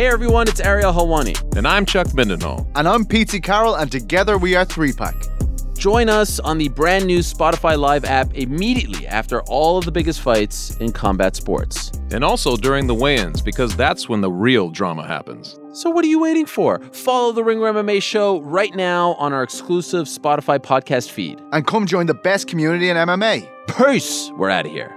Hey everyone, it's Ariel Helwani. And I'm Chuck Mindenhall. And I'm Pete Carroll, and together we are Three Pack. Join us on the brand new Spotify Live app immediately after all of the biggest fights in combat sports. And also during the weigh ins, because that's when the real drama happens. So, what are you waiting for? Follow the Ringer MMA show right now on our exclusive Spotify podcast feed. And come join the best community in MMA. Peace! We're out of here.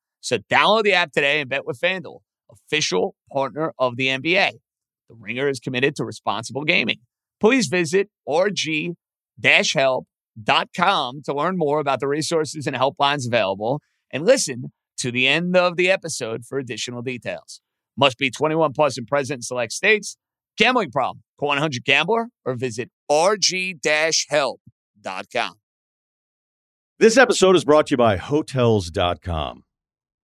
So download the app today and bet with FanDuel, official partner of the NBA. The Ringer is committed to responsible gaming please visit rg-help.com to learn more about the resources and helplines available and listen to the end of the episode for additional details. Must be 21 plus and present in select states. Gambling problem? Call 100 Gambler or visit rg-help.com. This episode is brought to you by Hotels.com.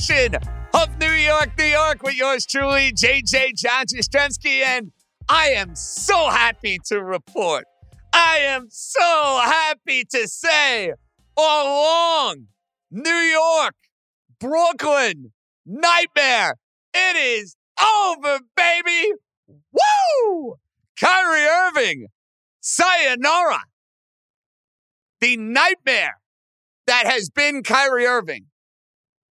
Edition of New York, New York with yours truly, JJ John Jastremski. And I am so happy to report, I am so happy to say, all along, New York, Brooklyn, nightmare. It is over, baby. Woo! Kyrie Irving, sayonara. The nightmare that has been Kyrie Irving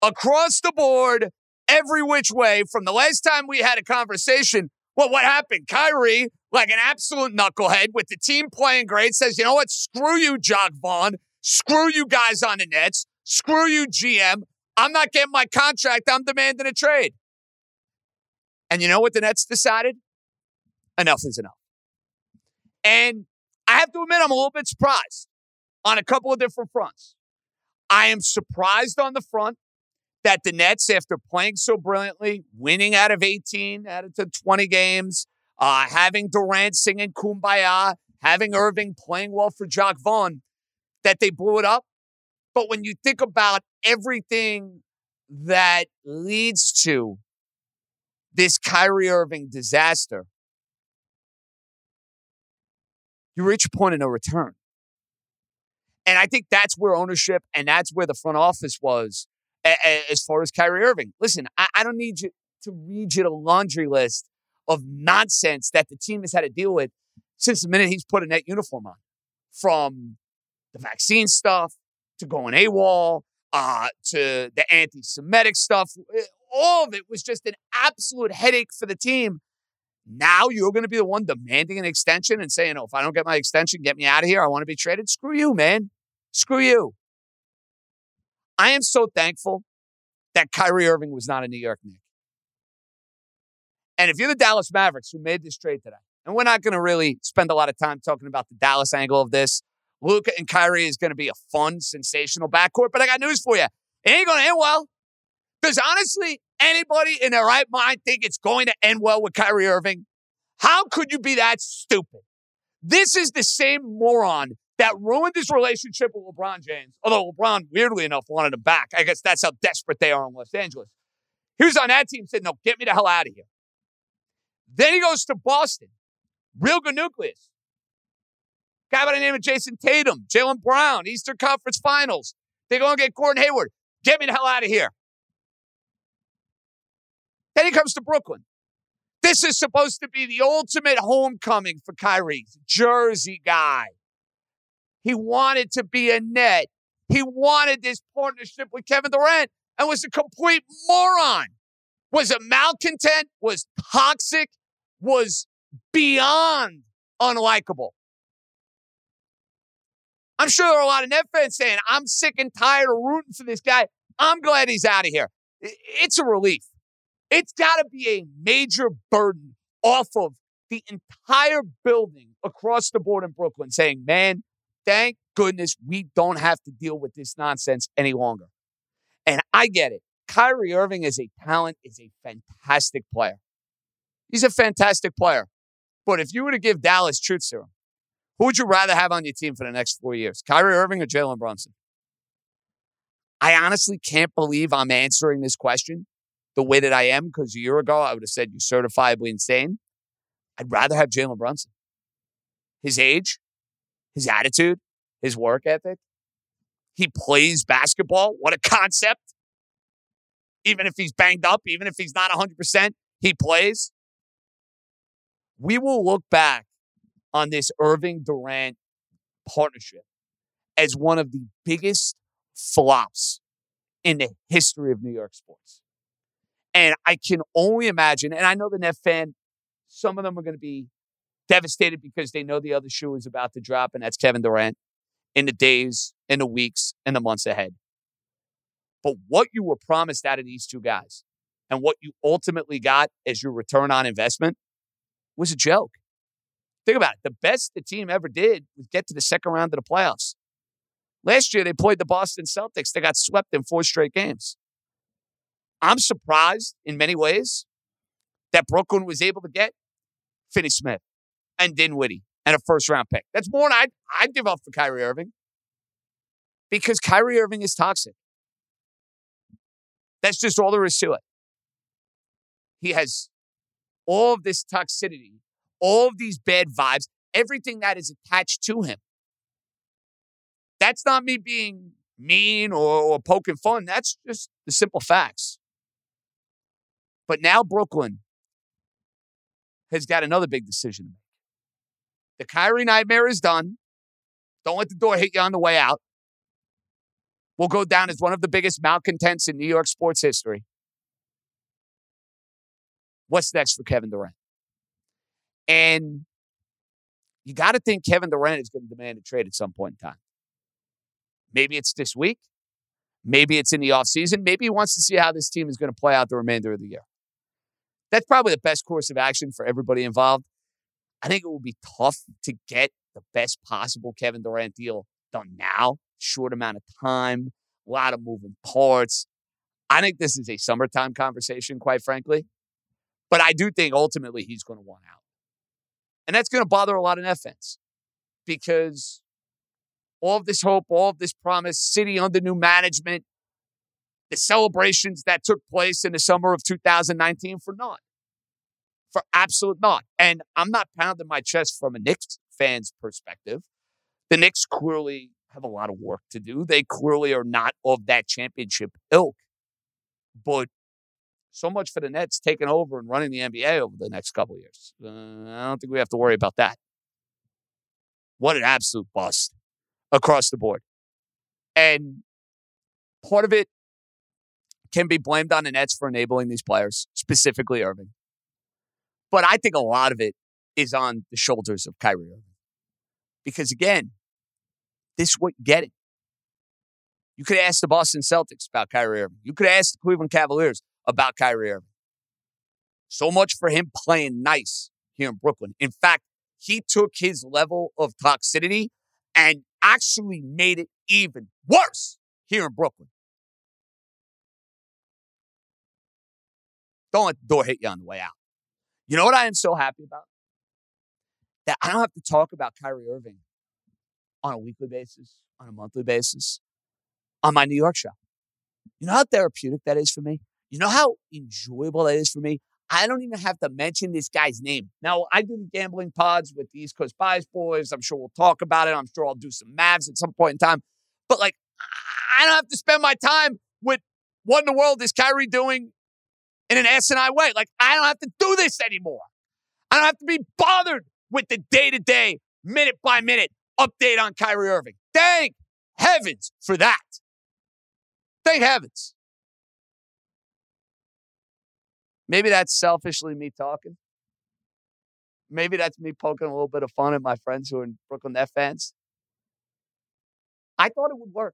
across the board, every which way from the last time we had a conversation. Well, what happened? Kyrie, like an absolute knucklehead with the team playing great, says, you know what? Screw you, Jacque Vaughn. Screw you guys on the Nets. Screw you, GM. I'm not getting my contract. I'm demanding a trade. And you know what the Nets decided? Enough is enough. And I have to admit, I'm a little bit surprised on a couple of different fronts. I am surprised on the front that the Nets, after playing so brilliantly, winning out of 18 out of 20 games, uh, having Durant singing Kumbaya, having Irving playing well for Jacque Vaughn, that they blew it up. But when you think about everything that leads to this Kyrie Irving disaster, you reach a point of no return. And I think that's where ownership and that's where the front office was as far as Kyrie Irving. Listen, I-, I don't need you to read you the laundry list of nonsense that the team has had to deal with since the minute he's put a net uniform on. From the vaccine stuff to going AWOL uh, to the anti Semitic stuff. Eh, all of it was just an absolute headache for the team. Now you're going to be the one demanding an extension and saying, oh, if I don't get my extension, get me out of here. I want to be traded. Screw you, man. Screw you. I am so thankful that Kyrie Irving was not a New York Knick. And if you're the Dallas Mavericks who made this trade today, and we're not going to really spend a lot of time talking about the Dallas angle of this, Luka and Kyrie is going to be a fun, sensational backcourt. But I got news for you. It ain't going to end well. Does honestly anybody in their right mind think it's going to end well with Kyrie Irving? How could you be that stupid? This is the same moron that ruined his relationship with LeBron James. Although LeBron, weirdly enough, wanted him back. I guess that's how desperate they are in Los Angeles. He was on that team, said, No, get me the hell out of here. Then he goes to Boston. Real good nucleus. Guy by the name of Jayson Tatum, Jaylen Brown, Eastern Conference Finals. They go and get Gordon Hayward. Get me the hell out of here. Then he comes to Brooklyn. This is supposed to be the ultimate homecoming for Kyrie, Jersey guy. He wanted to be a net. He wanted this partnership with Kevin Durant and was a complete moron. Was a malcontent, was toxic, was beyond unlikable. I'm sure there are a lot of net fans saying, I'm sick and tired of rooting for this guy. I'm glad he's out of here. It's a relief. It's got to be a major burden off of the entire building across the board in Brooklyn saying, man, thank goodness we don't have to deal with this nonsense any longer. And I get it. Kyrie Irving is a talent is a fantastic player. He's a fantastic player. But if you were to give Dallas truth serum, who would you rather have on your team for the next four years? Kyrie Irving or Jalen Brunson? I honestly can't believe I'm answering this question the way that I am because a year ago I would have said you're certifiably insane. I'd rather have Jalen Brunson. His age, his attitude, his work ethic. He plays basketball. What a concept. Even if he's banged up, even if he's not 100%, he plays. We will look back on this Irving Durant partnership as one of the biggest flops in the history of New York sports. And I can only imagine, and I know the Net fan, some of them are going to be devastated because they know the other shoe is about to drop, and that's Kevin Durant in the days, in the weeks, and the months ahead. But what you were promised out of these two guys and what you ultimately got as your return on investment was a joke. Think about it. The best the team ever did was get to the second round of the playoffs. Last year, they played the Boston Celtics. They got swept in four straight games. I'm surprised in many ways that Brooklyn was able to get Finney Smith and Dinwiddie and a first round pick. That's more than I'd, I'd give up for Kyrie Irving because Kyrie Irving is toxic. That's just all there is to it. He has all of this toxicity, all of these bad vibes, everything that is attached to him. That's not me being mean or, or poking fun. That's just the simple facts. But now Brooklyn has got another big decision to make. The Kyrie nightmare is done. Don't let the door hit you on the way out. We'll go down as one of the biggest malcontents in New York sports history. What's next for Kevin Durant? And you got to think Kevin Durant is going to demand a trade at some point in time. Maybe it's this week. Maybe it's in the offseason. Maybe he wants to see how this team is going to play out the remainder of the year. That's probably the best course of action for everybody involved. I think it will be tough to get the best possible Kevin Durant deal done now. Short amount of time, a lot of moving parts. I think this is a summertime conversation, quite frankly. But I do think ultimately he's going to want out. And that's going to bother a lot of fans because all of this hope, all of this promise, city under new management, the celebrations that took place in the summer of 2019 for naught. For absolute naught. And I'm not pounding my chest from a Knicks fan's perspective. The Knicks clearly have a lot of work to do. They clearly are not of that championship ilk. But so much for the Nets taking over and running the NBA over the next couple years. Uh, I don't think we have to worry about that. What an absolute bust across the board. And part of it can be blamed on the Nets for enabling these players, specifically Irving. But I think a lot of it is on the shoulders of Kyrie Irving. Because again, this is what you're getting. You could ask the Boston Celtics about Kyrie Irving. You could ask the Cleveland Cavaliers about Kyrie Irving. So much for him playing nice here in Brooklyn. In fact, he took his level of toxicity and actually made it even worse here in Brooklyn. Don't let the door hit you on the way out. You know what I am so happy about? That I don't have to talk about Kyrie Irving on a weekly basis, on a monthly basis, on my New York show. You know how therapeutic that is for me? You know how enjoyable that is for me? I don't even have to mention this guy's name. Now, I do the gambling pods with the East Coast Boys. I'm sure we'll talk about it. I'm sure I'll do some Mavs at some point in time. But like, I don't have to spend my time with what in the world is Kyrie doing in an asinine way. Like, I don't have to do this anymore. I don't have to be bothered with the day to day, minute by minute update on Kyrie Irving. Thank heavens for that. Thank heavens. Maybe that's selfishly me talking. Maybe that's me poking a little bit of fun at my friends who are in Brooklyn Net fans. I thought it would work.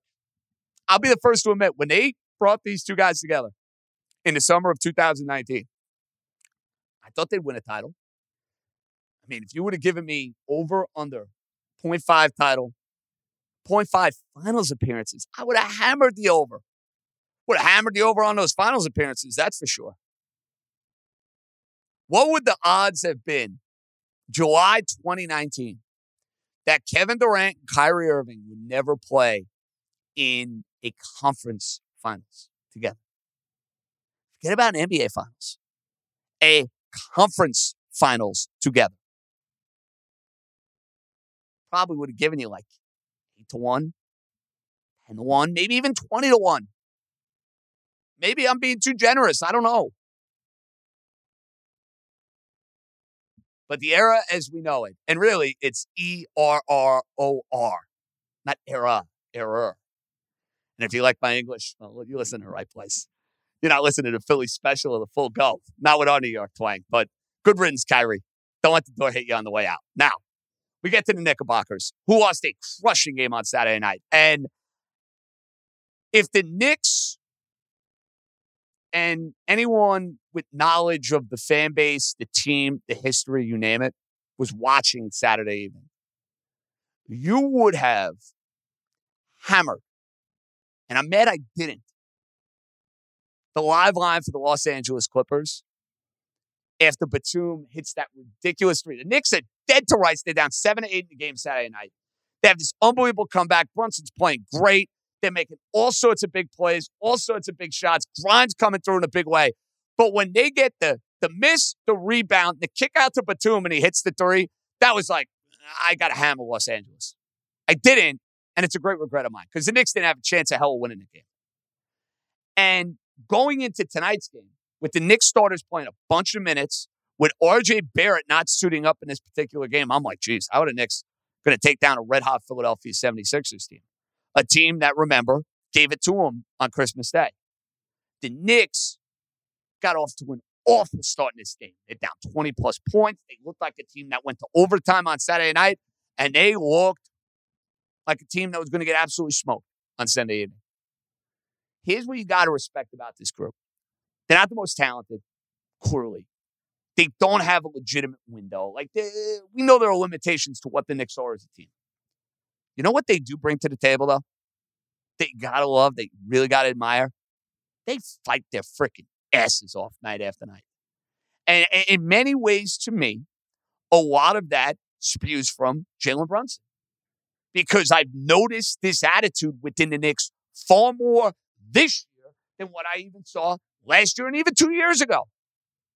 I'll be the first to admit when they brought these two guys together in the summer of 2019, I thought they'd win a title. I mean, if you would have given me over under 0.5 title, 0.5 finals appearances, I would have hammered the over. Would have hammered the over on those finals appearances, that's for sure. What would the odds have been July 2019 that Kevin Durant and Kyrie Irving would never play in a conference finals together? Forget about an NBA finals, a conference finals together. Probably would have given you like 8 to 1, 10 to 1, maybe even 20 to 1. Maybe I'm being too generous. I don't know. But the era as we know it, and really it's E R R O R, not era, error. And if you like my English, well, you listen to the right place. You're not listening to Philly Special or the Full Go, not with our New York twang. But good riddance, Kyrie. Don't let the door hit you on the way out. Now, we get to the Knickerbockers, who lost a crushing game on Saturday night. And if the Knicks and anyone with knowledge of the fan base, the team, the history, you name it, was watching Saturday evening, you would have hammered, and I'm mad I didn't, the live line for the Los Angeles Clippers after Batum hits that ridiculous three. The Knicks are dead to rights. They're down 7 to 8 in the game Saturday night. They have this unbelievable comeback. Brunson's playing great. They're making all sorts of big plays, all sorts of big shots. Grimes coming through in a big way. But when they get the the miss, the rebound, the kick out to Batum and he hits the three, that was like, I got to hammer Los Angeles. I didn't, and it's a great regret of mine because the Knicks didn't have a chance of hell of winning the game. And going into tonight's game, with the Knicks starters playing a bunch of minutes, with RJ Barrett not suiting up in this particular game, I'm like, geez, how are the Knicks going to take down a red hot Philadelphia 76ers team? A team that, remember, gave it to them on Christmas Day. The Knicks got off to an awful start in this game. They're down 20 plus points. They looked like a team that went to overtime on Saturday night, and they looked like a team that was going to get absolutely smoked on Sunday evening. Here's what you got to respect about this group they're not the most talented, clearly. They don't have a legitimate window. Like, they, we know there are limitations to what the Knicks are as a team. You know what they do bring to the table, though? They gotta love, they really gotta admire. They fight their freaking asses off night after night. And, and in many ways, to me, a lot of that spews from Jalen Brunson. Because I've noticed this attitude within the Knicks far more this year than what I even saw last year and even two years ago.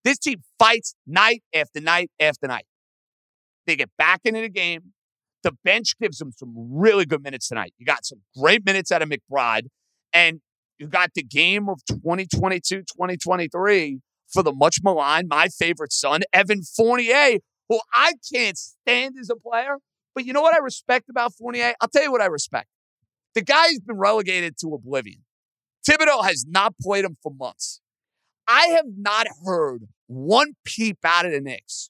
This team fights night after night after night. They get back into the game. The bench gives them some really good minutes tonight. You got some great minutes out of McBride, and you got the game of 2022 2023 for the much maligned, my favorite son, Evan Fournier, who I can't stand as a player. But you know what I respect about Fournier? I'll tell you what I respect. The guy's been relegated to oblivion. Thibodeau has not played him for months. I have not heard one peep out of the Knicks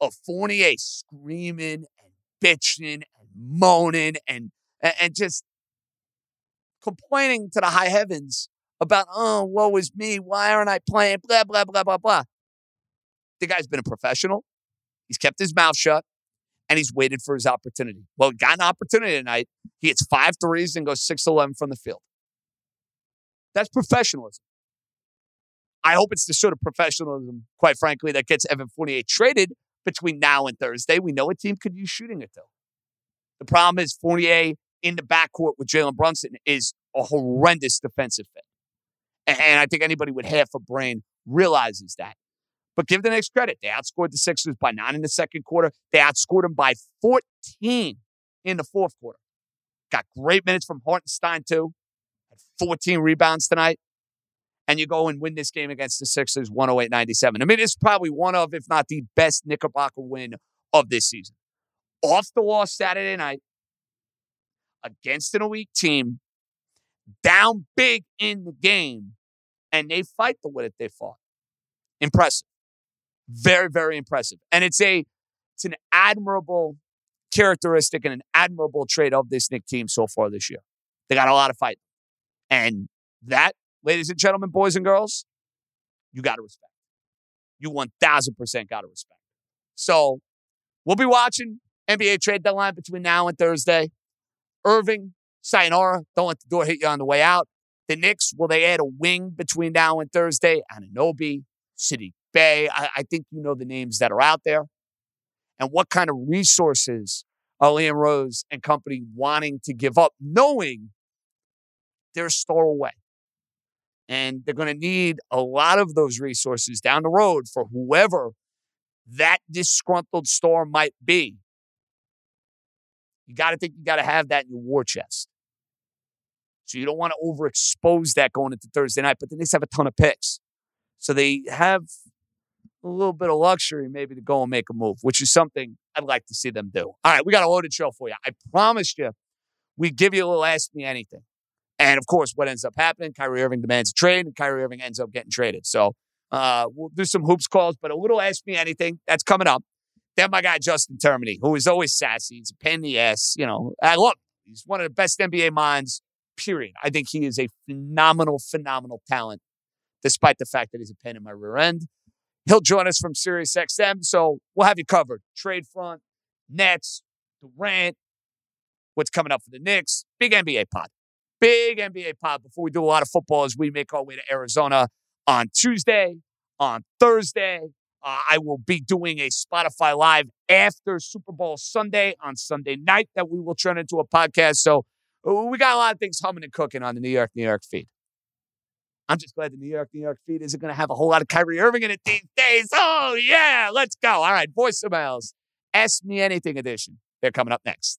of Fournier screaming and bitching and moaning and and just complaining to the high heavens about, oh, woe is me. Why aren't I playing? Blah, blah, blah, blah, blah. The guy's been a professional. He's kept his mouth shut and he's waited for his opportunity. Well, he got an opportunity tonight. He hits five threes and goes 6 11 from the field. That's professionalism. I hope it's the sort of professionalism, quite frankly, that gets Evan Fournier traded between now and Thursday. We know a team could use shooting it though. The problem is Fournier in the backcourt with Jalen Brunson is a horrendous defensive fit. And I think anybody with half a brain realizes that. But give the Knicks credit. They outscored the Sixers by nine in the second quarter. They outscored them by 14 in the fourth quarter. Got great minutes from Hartenstein, too. Had 14 rebounds tonight. And you go and win this game against the Sixers 108 97. I mean, it's probably one of, if not the best Knickerbocker win of this season. Off the loss Saturday night against an elite team, down big in the game, and they fight the way that they fought. Impressive. Very, very impressive. And it's a it's an admirable characteristic and an admirable trait of this Knick team so far this year. They got a lot of fight. And that, ladies and gentlemen, boys and girls, you got to respect. You 1000% got to respect. So we'll be watching NBA trade deadline between now and Thursday. Irving, sayonara. Don't let the door hit you on the way out. The Knicks, will they add a wing between now and Thursday? Anunoby, City Bay. I, I think you know the names that are out there. And what kind of resources are Leon Rose and company wanting to give up, knowing they're store away. And they're going to need a lot of those resources down the road for whoever that disgruntled store might be. You got to think you got to have that in your war chest. So you don't want to overexpose that going into Thursday night, but then they have a ton of picks. So they have a little bit of luxury maybe to go and make a move, which is something I'd like to see them do. All right, we got a loaded show for you. I promised you we give you a little Ask Me Anything. And of course, what ends up happening, Kyrie Irving demands a trade, and Kyrie Irving ends up getting traded. So uh, we'll do some hoops calls, but a little Ask Me Anything that's coming up. Then my guy, Justin Termini, who is always sassy. He's a pain in the ass. You know, I look, he's one of the best NBA minds, period. I think he is a phenomenal, phenomenal talent, despite the fact that he's a pain in my rear end. He'll join us from SiriusXM, so we'll have you covered. Trade front, Nets, Durant, what's coming up for the Knicks. Big NBA pod. Big NBA pod before we do a lot of football as we make our way to Arizona on Tuesday, on Thursday. Uh, I will be doing a Spotify Live after Super Bowl Sunday on Sunday night that we will turn into a podcast. So uh, we got a lot of things humming and cooking on the New York, New York feed. I'm just glad the New York, New York feed isn't going to have a whole lot of Kyrie Irving in it these days. Oh, yeah, let's go. All right, voicemails. Ask Me Anything edition. They're coming up next.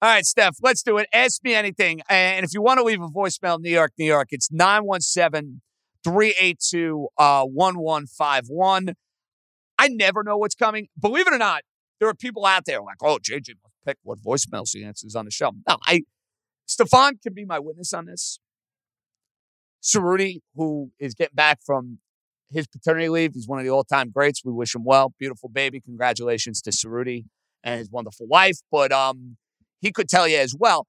All right, Steph, let's do it. Ask me anything. And if you want to leave a voicemail, New York, New York, it's 917 382 1151. I never know what's coming. Believe it or not, there are people out there like, oh, JJ pick what voicemails he answers on the show. No, I, Stefan can be my witness on this. Cerruti, who is getting back from his paternity leave. He's one of the all time greats. We wish him well. Beautiful baby. Congratulations to Cerruti and his wonderful wife. But um, he could tell you as well.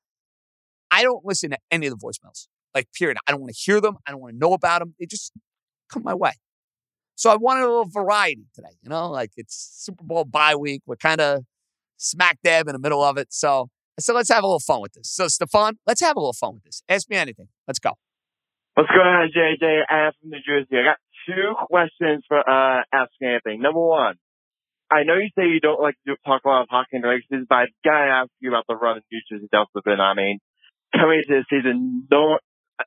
I don't listen to any of the voicemails. Like, period. I don't want to hear them. I don't want to know about them. They just come my way. So I wanted a little variety today. You know, like it's Super Bowl bye week. We're kind of smack dab in the middle of it. So I said, let's have a little fun with this. So, Stefan, let's have a little fun with this. Ask me anything. Let's go. What's going on, JJ? I'm from New Jersey. I got two questions for uh asking anything. Number one, I know you say you don't like to talk a lot of hockey and races, but I gotta ask you about the run New Jersey Devils have been. I mean, coming into the season, no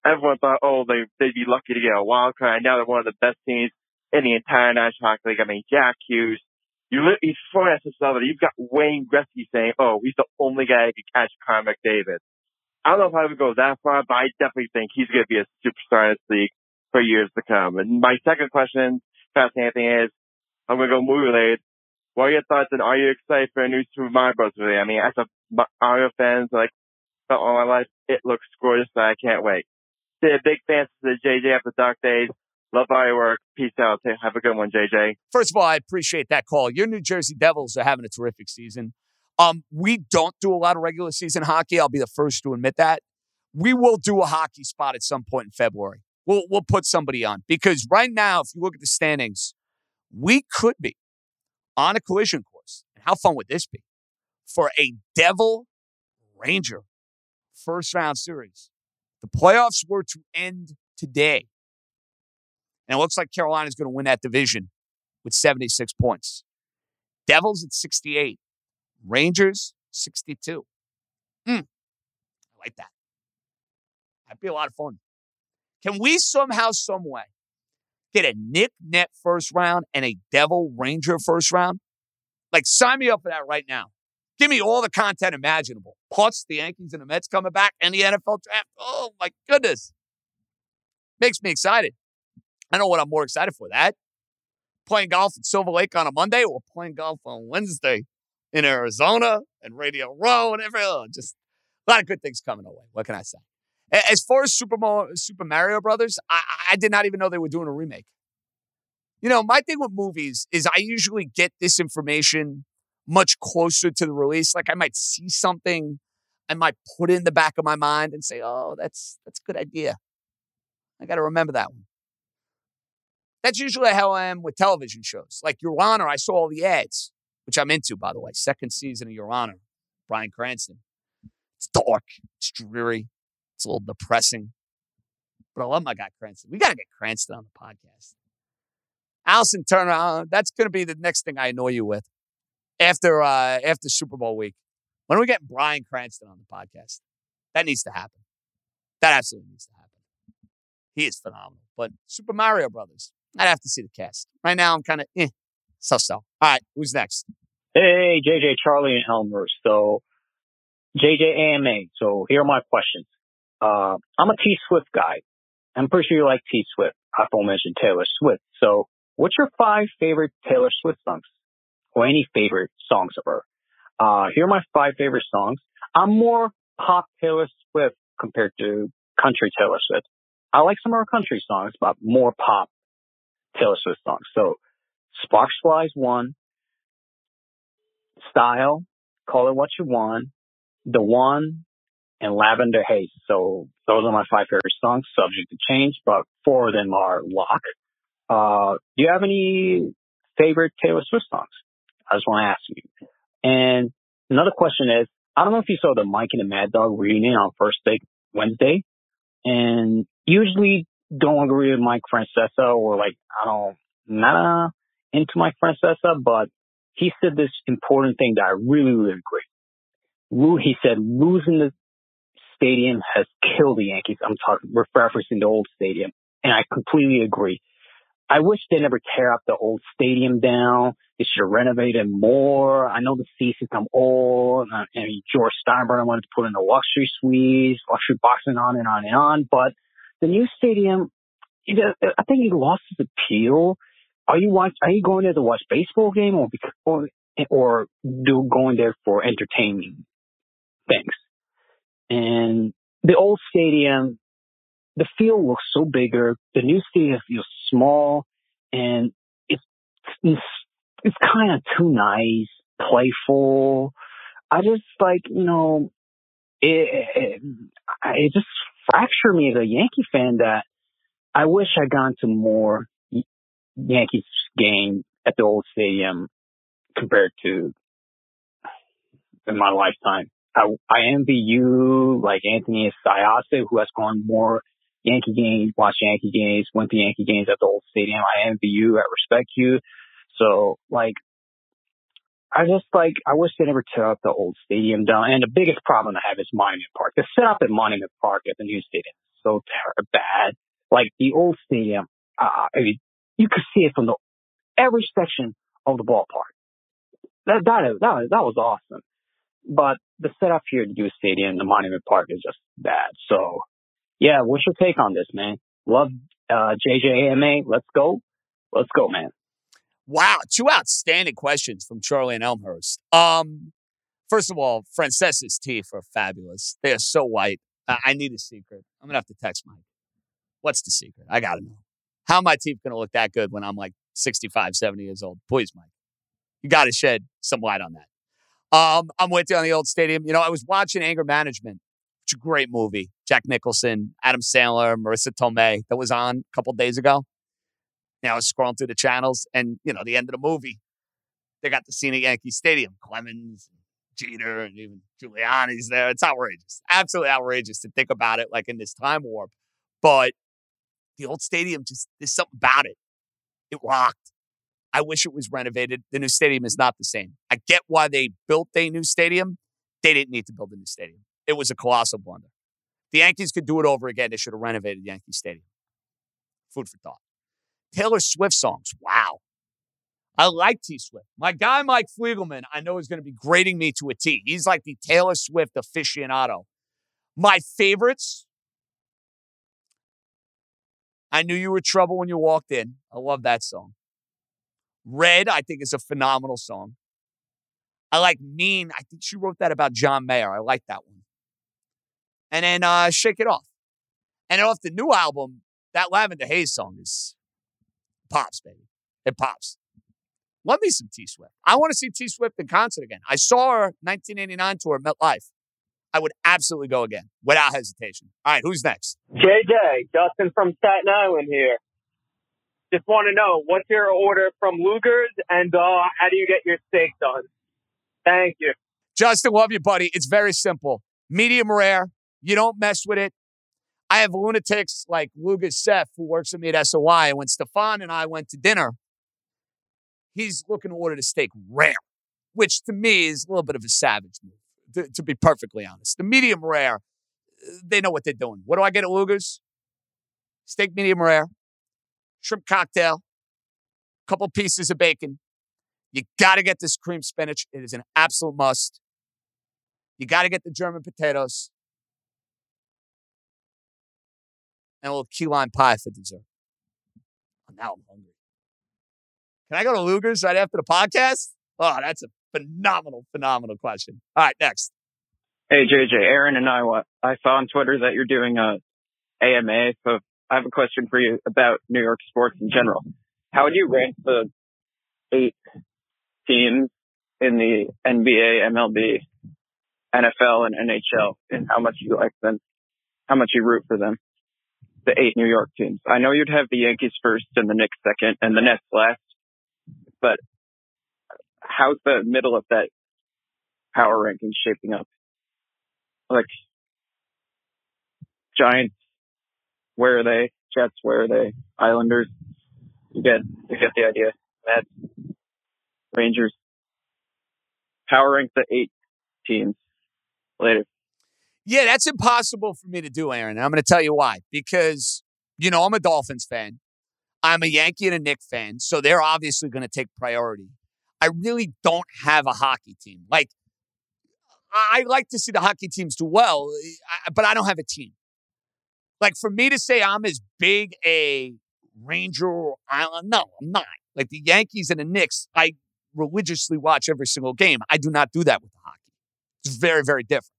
everyone thought, oh, they they'd be lucky to get a wild card. Now they're one of the best teams in the entire National Hockey League. I mean, Jack Hughes. You he's throwing at this level. You've got Wayne Gretzky saying, "Oh, he's the only guy who can catch Connor McDavid." I don't know if I would go that far, but I definitely think he's going to be a superstar in this league for years to come. And my second question, Fast Anthony, is I'm going to go movie related. What are your thoughts and are you excited for a new Super Mario Bros. movie? I mean, as a Mario fan, like, felt all my life, it looks gorgeous, but I can't wait. Stay a big fan of the JJ after Dark Days. Love all your work. Peace out. Have a good one, JJ. First of all, I appreciate that call. Your New Jersey Devils are having a terrific season. Um, we don't do a lot of regular season hockey. I'll be the first to admit that. We will do a hockey spot at some point in February. We'll we'll put somebody on because right now, if you look at the standings, we could be on a collision course. And how fun would this be for a Devil Ranger first round series? The playoffs were to end today. And it looks like Carolina is going to win that division with 76 points. Devils at 68. Rangers 62. Mm, I like that. That'd be a lot of fun. Can we somehow, some way, get a Knick Net first round and a Devil Ranger first round? Like, sign me up for that right now. Give me all the content imaginable. Plus, the Yankees and the Mets coming back and the NFL draft. Oh, my goodness. Makes me excited. I know what I'm more excited for. That playing golf at Silver Lake on a Monday or playing golf on Wednesday in Arizona and Radio Row and every oh, just a lot of good things coming away. What can I say? As far as Super Mario, Super Mario Brothers, I, I did not even know they were doing a remake. You know, my thing with movies is I usually get this information much closer to the release. Like I might see something, I might put it in the back of my mind and say, "Oh, that's that's a good idea." I got to remember that one. That's usually how I am with television shows. Like Your Honor, I saw all the ads, which I'm into, by the way. Second season of Your Honor, Bryan Cranston. It's dark, it's dreary, it's a little depressing. But I love my guy Cranston. We got to get Cranston on the podcast. Allison Turner, uh, that's going to be the next thing I annoy you with after uh, after Super Bowl week. When we getting Bryan Cranston on the podcast? That needs to happen. That absolutely needs to happen. He is phenomenal. But Super Mario Brothers, I'd have to see the cast. Right now, I'm kind of eh, so so. All right, who's next? Hey, JJ, Charlie, and Elmer. So, JJ AMA. So, here are my questions. Uh, I'm a T Swift guy. I'm pretty sure you like T Swift. I mentioned Taylor Swift. So, what's your five favorite Taylor Swift songs? Or any favorite songs of her? Uh, here are my five favorite songs. I'm more pop Taylor Swift compared to country Taylor Swift. I like some of her country songs, but more pop Taylor Swift songs. So Sparks Flies one, Style, Call It What You Want, The One, and Lavender Haze. So those are my five favorite songs, subject to change, but four of them are lock. Uh, do you have any favorite Taylor Swift songs? I just want to ask you. And another question is, I don't know if you saw the Mike and the Mad Dog reunion on First Take Wednesday. And usually don't agree with Mike Francesa or like, I don't, not uh, into Mike Francesa, but he said this important thing that I really, really agree. He said losing the stadium has killed the Yankees. I'm talking, referencing the old stadium. And I completely agree. I wish they never tear up the old stadium down. They should have renovated more. I know the seats become old. Uh, I mean, George Steinbrenner wanted to put in the luxury suites, luxury boxing on and on and on. But the new stadium, I think it lost its appeal. Are you watch? Are you going there to watch baseball game or or or do going there for entertaining things? And the old stadium, the field looks so bigger. The new stadium feels small, and it's it's, it's kind of too nice, playful. I just like you know, it, it, it just fractured me as a Yankee fan that I wish I'd gone to more Yankees game at the old stadium compared to in my lifetime. I, I envy you, like Anthony Sayase, who has gone more Yankee games, watched Yankee games, went to Yankee games at the old stadium. I envy you. I respect you. So like, I just like, I wish they never took up the old stadium down. And the biggest problem I have is Monument Park. The setup at Monument Park at the new stadium is so ter- bad. Like the old stadium, uh, I mean, you could see it from the every section of the ballpark. That that that that was awesome. But the setup here at new stadium, the Monument Park, is just bad. So, yeah, what's your take on this, man? Love uh, JJAMA. Let's go. Let's go, man. Wow, two outstanding questions from Charlie and Elmhurst. Um, first of all, Francesa's teeth are fabulous. They are so white. I, I need a secret. I'm gonna have to text Mike. What's the secret? I gotta know. How my teeth gonna look that good when I'm like 65, 70 years old? Please, Mike. You gotta shed some light on that. Um, I'm with you on the old stadium. You know, I was watching Anger Management. It's a great movie. Jack Nicholson, Adam Sandler, Marisa Tomei that was on a couple days ago. Know, I was scrolling through the channels and, you know, the end of the movie, they got the scene at Yankee Stadium. Clemens, Jeter, and even Giuliani's there. It's outrageous. Absolutely outrageous to think about it like in this time warp. But the old stadium just, there's something about it. It rocked. I wish it was renovated. The new stadium is not the same. I get why they built a new stadium. They didn't need to build a new stadium. It was a colossal blunder. The Yankees could do it over again. They should have renovated Yankee Stadium. Food for thought. Taylor Swift songs. Wow. I like T Swift. My guy, Mike Fliegelman, I know is going to be grading me to a T. He's like the Taylor Swift aficionado. My favorites. I knew you were trouble when you walked in. I love that song. Red, I think, is a phenomenal song. I like Mean. I think she wrote that about John Mayer. I like that one. And then uh, Shake It Off. And off the new album, that Lavender Haze song is pops, baby. It pops. Love me some T Swift. I want to see T Swift in concert again. I saw her 1989 tour at MetLife. I would absolutely go again without hesitation. All right, who's next? JJ, Justin from Staten Island here. Just want to know what's your order from Luger's and uh, how do you get your steak done? Thank you. Justin, love you, buddy. It's very simple. Medium rare. You don't mess with it. I have lunatics like Luger's Seth, who works with me at. And when Stefan and I went to dinner, he's looking to order the steak rare, which to me is a little bit of a savage move, to, to be perfectly honest. The medium rare, they know what they're doing. What do I get at Luger's? Steak medium rare, shrimp cocktail, a couple pieces of bacon. You got to get this cream spinach. It is an absolute must. You got to get the German potatoes and a little key lime pie for dessert. Now I'm hungry. Can I go to Luger's right after the podcast? Oh, that's a phenomenal, phenomenal question. All right, next. Hey, JJ, Aaron and I, I saw on Twitter that you're doing a AMA. I have a question for you about New York sports in general. How would you rank the eight teams in the NBA, MLB, NFL, and NHL and how much you like them, how much you root for them? The eight New York teams. I know you'd have the Yankees first and the Knicks second and the Nets last, but how's the middle of that power ranking shaping up? Like Giants, where are they? Jets, where are they? Islanders. You get you get the idea. Mets, Rangers. Power rank the eight teams later. Yeah, that's impossible for me to do, Aaron. I'm going to tell you why. Because, you know, I'm a Dolphins fan. I'm a Yankee and a Knick fan. So they're obviously going to take priority. I really don't have a hockey team. Like, I like to see the hockey teams do well, eh, but I don't have a team. Like, for me to say I'm as big a Ranger or Island, no, I'm not. Like the Yankees and the Knicks, I religiously watch every single game. I do not do that with the hockey. It's very, very different.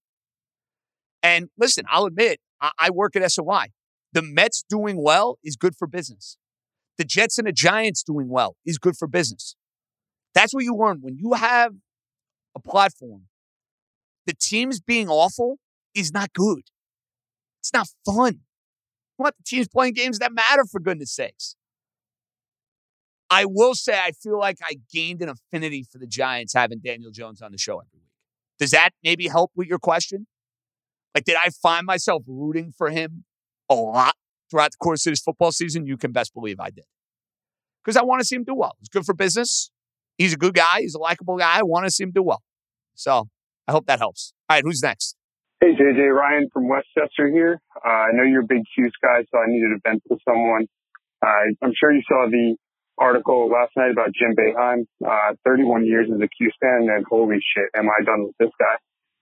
And listen, I'll admit, I, I work at SOY. The Mets doing well is good for business. The Jets and the Giants doing well is good for business. That's what you learn when you have a platform. The teams being awful is not good. It's not fun. Want the teams playing games that matter, for goodness sakes. I will say, I feel like I gained an affinity for the Giants having Daniel Jones on the show every week. Does that maybe help with your question? Like, did I find myself rooting for him a lot throughout the course of this football season, you can best believe I did. Because I want to see him do well. It's good for business. He's a good guy. He's a likable guy. I want to see him do well. So I hope that helps. All right, who's next? Hey, JJ Ryan from Westchester here. Uh, I know you're a big Cuse guy, so I needed to vent to someone. Uh, I'm sure you saw the article last night about Jim Boeheim. Uh, 31 years as a Cuse fan, and holy shit, am I done with this guy.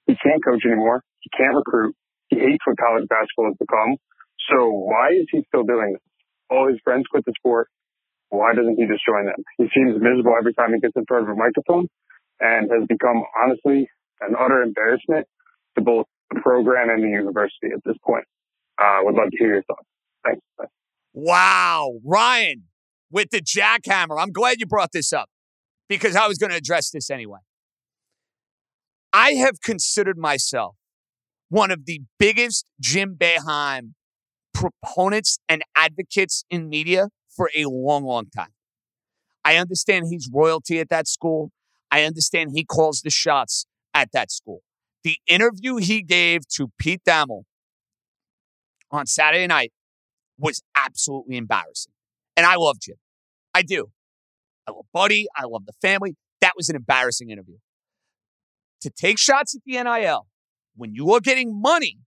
He can't coach anymore. He can't recruit. He hates what college basketball has become. So why is he still doing this? All his friends quit the sport. Why doesn't he just join them? He seems miserable every time he gets in front of a microphone and has become honestly an utter embarrassment to both program and the university at this point. Uh, would love to hear your thoughts. Thanks. Wow. Ryan with the jackhammer. I'm glad you brought this up because I was going to address this anyway. I have considered myself one of the biggest Jim Boeheim proponents and advocates in media for a long, long time. I understand he's royalty at that school. I understand he calls the shots at that school. The interview he gave to Pete Thamel on Saturday night was absolutely embarrassing. And I love Jim. I do. I love Buddy. I love the family. That was an embarrassing interview. To take shots at the NIL when you are getting money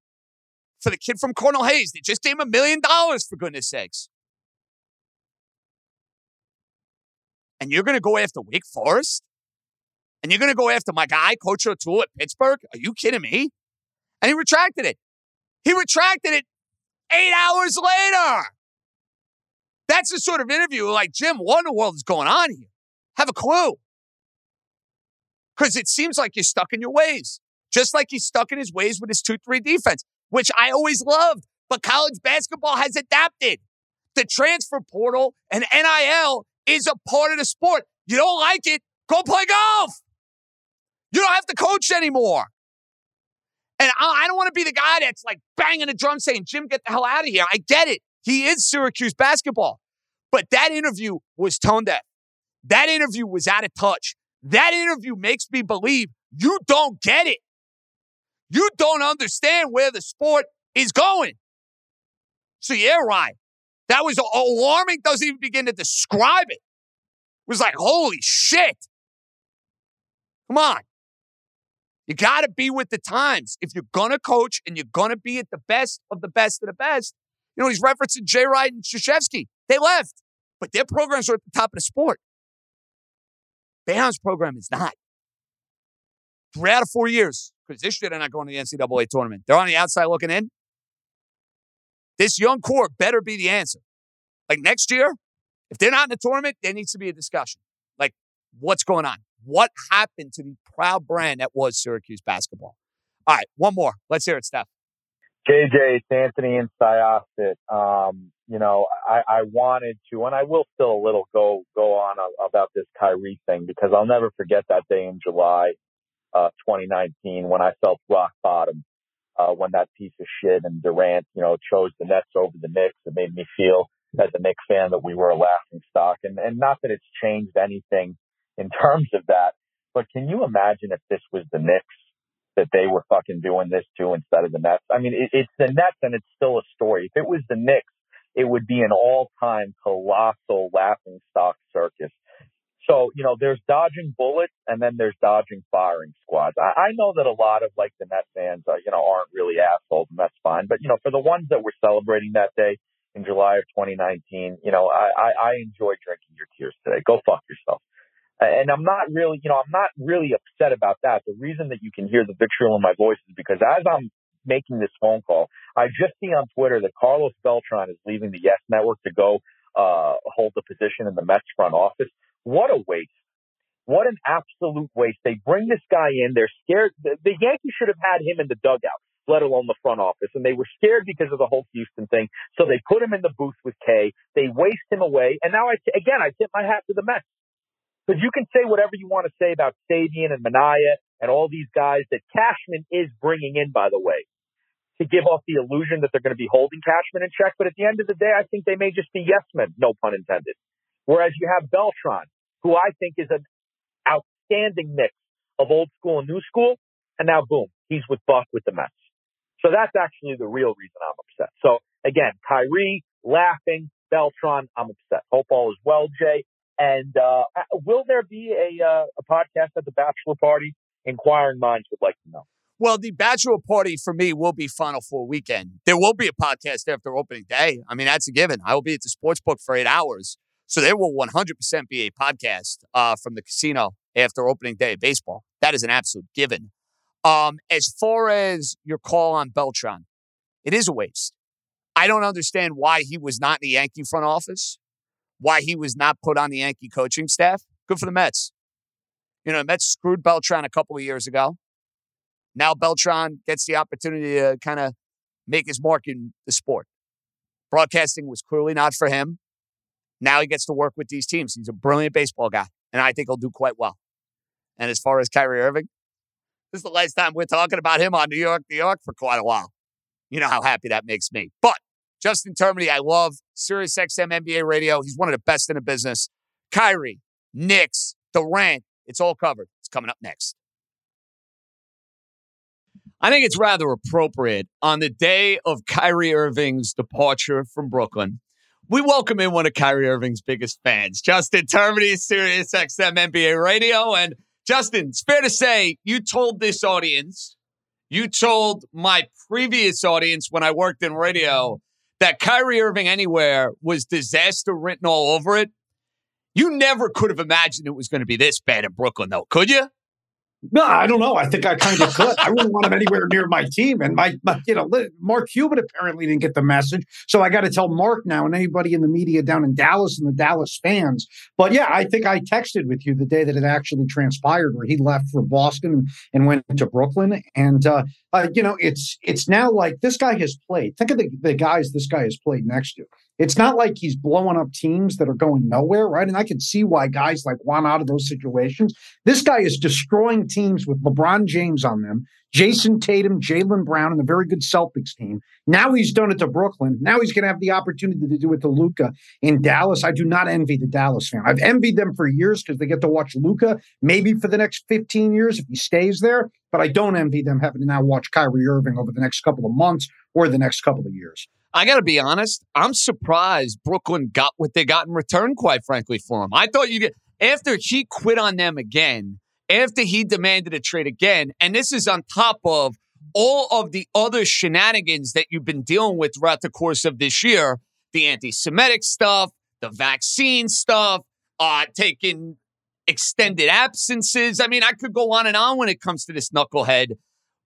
for the kid from Cornell Hayes, they just gave him a million dollars for goodness sakes. And you're going to go after Wake Forest? And you're going to go after my guy, Coach O'Toole at Pittsburgh? Are you kidding me? And he retracted it. He retracted it eight hours later. That's the sort of interview like, Jim, what in the world is going on here? Have a clue. Because it seems like you're stuck in your ways, just like he's stuck in his ways with his 2 3 defense, which I always loved. But college basketball has adapted. The transfer portal and NIL is a part of the sport. You don't like it? Go play golf. You don't have to coach anymore. And I, don't want to be the guy that's like banging the drum saying, Jim, get the hell out of here. I get it. He is Syracuse basketball. But that interview was tone deaf. That interview was out of touch. That interview makes me believe you don't get it. You don't understand where the sport is going. So, yeah, Ryan, that was alarming. Doesn't even begin to describe it. It was like, holy shit. Come on. You got to be with the times. If you're going to coach and you're going to be at the best of the best of the best, you know, he's referencing Jay Wright and Krzyzewski. They left, but their programs are at the top of the sport. Boeheim's program is not. Three out of four years, because this year they're not going to the NCAA tournament. They're on the outside looking in. This young core better be the answer. Like next year, if they're not in the tournament, there needs to be a discussion. Like, what's going on? What happened to the proud brand that was Syracuse basketball? All right, one more. Let's hear it, Steph. JJ, it's Anthony and Syosset. Um, you know, I, I wanted to, and I will still a little go go on a, about this Kyrie thing because I'll never forget that day in July, uh, 2019 when I felt rock bottom. Uh, when that piece of shit and Durant, you know, chose the Nets over the Knicks, it made me feel as a Knicks fan that we were a laughing stock. And and not that it's changed anything in terms of that, but can you imagine if this was the Knicks that they were fucking doing this to instead of the Nets? I mean, it, it's the Nets and it's still a story. If it was the Knicks, it would be an all-time colossal laughing stock circus. So, you know, there's dodging bullets and then there's dodging firing squads. I, I know that a lot of like the Net fans, uh, you know, aren't really assholes and that's fine. But, you know, for the ones that were celebrating that day in July of 2019, you know, I, I, I enjoy drinking your tears today. Go fuck yourself. And I'm not really, you know, I'm not really upset about that. The reason that you can hear the vitriol in my voice is because as I'm making this phone call, I just see on Twitter that Carlos Beltran is leaving the Yes Network to go uh, hold the position in the Mets front office. What a waste. What an absolute waste. They bring this guy in. They're scared. The, the Yankees should have had him in the dugout, let alone the front office. And they were scared because of the whole Houston thing. So they put him in the booth with Kay. They waste him away. And now I, again, I tip my hat to the Mets. Because you can say whatever you want to say about Sabean and Manaea and all these guys that Cashman is bringing in, by the way, to give off the illusion that they're going to be holding Cashman in check. But at the end of the day, I think they may just be yes men, no pun intended. Whereas you have Beltran, who I think is an outstanding mix of old school and new school. And now, boom, he's with Buck with the Mets. So that's actually the real reason I'm upset. So again, Kyrie laughing, Beltran, I'm upset. Hope all is well, Jay. And uh, will there be a, uh, a podcast at the bachelor party? Inquiring minds would like to know. Well, the bachelor party for me will be Final Four weekend. There will be a podcast after opening day. I mean, that's a given. I will be at the sports book for eight hours. So there will 100% be a podcast uh, from the casino after opening day of baseball. That is an absolute given. Um, as far as your call on Beltran, it is a waste. I don't understand why he was not in the Yankee front office, why he was not put on the Yankee coaching staff. Good for the Mets. You know, the Mets screwed Beltran a couple of years ago. Now Beltran gets the opportunity to kind of make his mark in the sport. Broadcasting was clearly not for him. Now he gets to work with these teams. He's a brilliant baseball guy, and I think he'll do quite well. And as far as Kyrie Irving, this is the last time we're talking about him on New York, New York for quite a while. You know how happy that makes me. But Justin Termine, I love Sirius XM NBA radio. He's one of the best in the business. Kyrie, Knicks, Durant, it's all covered. It's coming up next. I think it's rather appropriate on the day of Kyrie Irving's departure from Brooklyn. We welcome in one of Kyrie Irving's biggest fans, Justin Termine, Sirius XM NBA Radio. And Justin, it's fair to say you told this audience, you told my previous audience when I worked in radio that Kyrie Irving anywhere was disaster written all over it. You never could have imagined it was going to be this bad in Brooklyn, though, could you? No, I don't know. I think I kind of could. I wouldn't want him anywhere near my team. And my, my, you know, Mark Cuban apparently didn't get the message. So I got to tell Mark now and anybody in the media down in Dallas and the Dallas fans. But yeah, I think I texted with you the day that it actually transpired where he left for Boston and went to Brooklyn. And, uh, uh, you know, it's it's now like this guy has played. Think of the, the guys this guy has played next to. It's not like he's blowing up teams that are going nowhere, right? And I can see why guys like want out of those situations. This guy is destroying teams with LeBron James on them, Jayson Tatum, Jaylen Brown, and a very good Celtics team. Now he's done it to Brooklyn. Now he's going to have the opportunity to do it to Luka in Dallas. I do not envy the Dallas fan. I've envied them for years because they get to watch Luka maybe for the next 15 years if he stays there. But I don't envy them having to now watch Kyrie Irving over the next couple of months or the next couple of years. I got to be honest. I'm surprised Brooklyn got what they got in return, quite frankly, for him. I thought you get, after he quit on them again, after he demanded a trade again, and this is on top of all of the other shenanigans that you've been dealing with throughout the course of this year the anti Semitic stuff, the vaccine stuff, uh, taking extended absences. I mean, I could go on and on when it comes to this knucklehead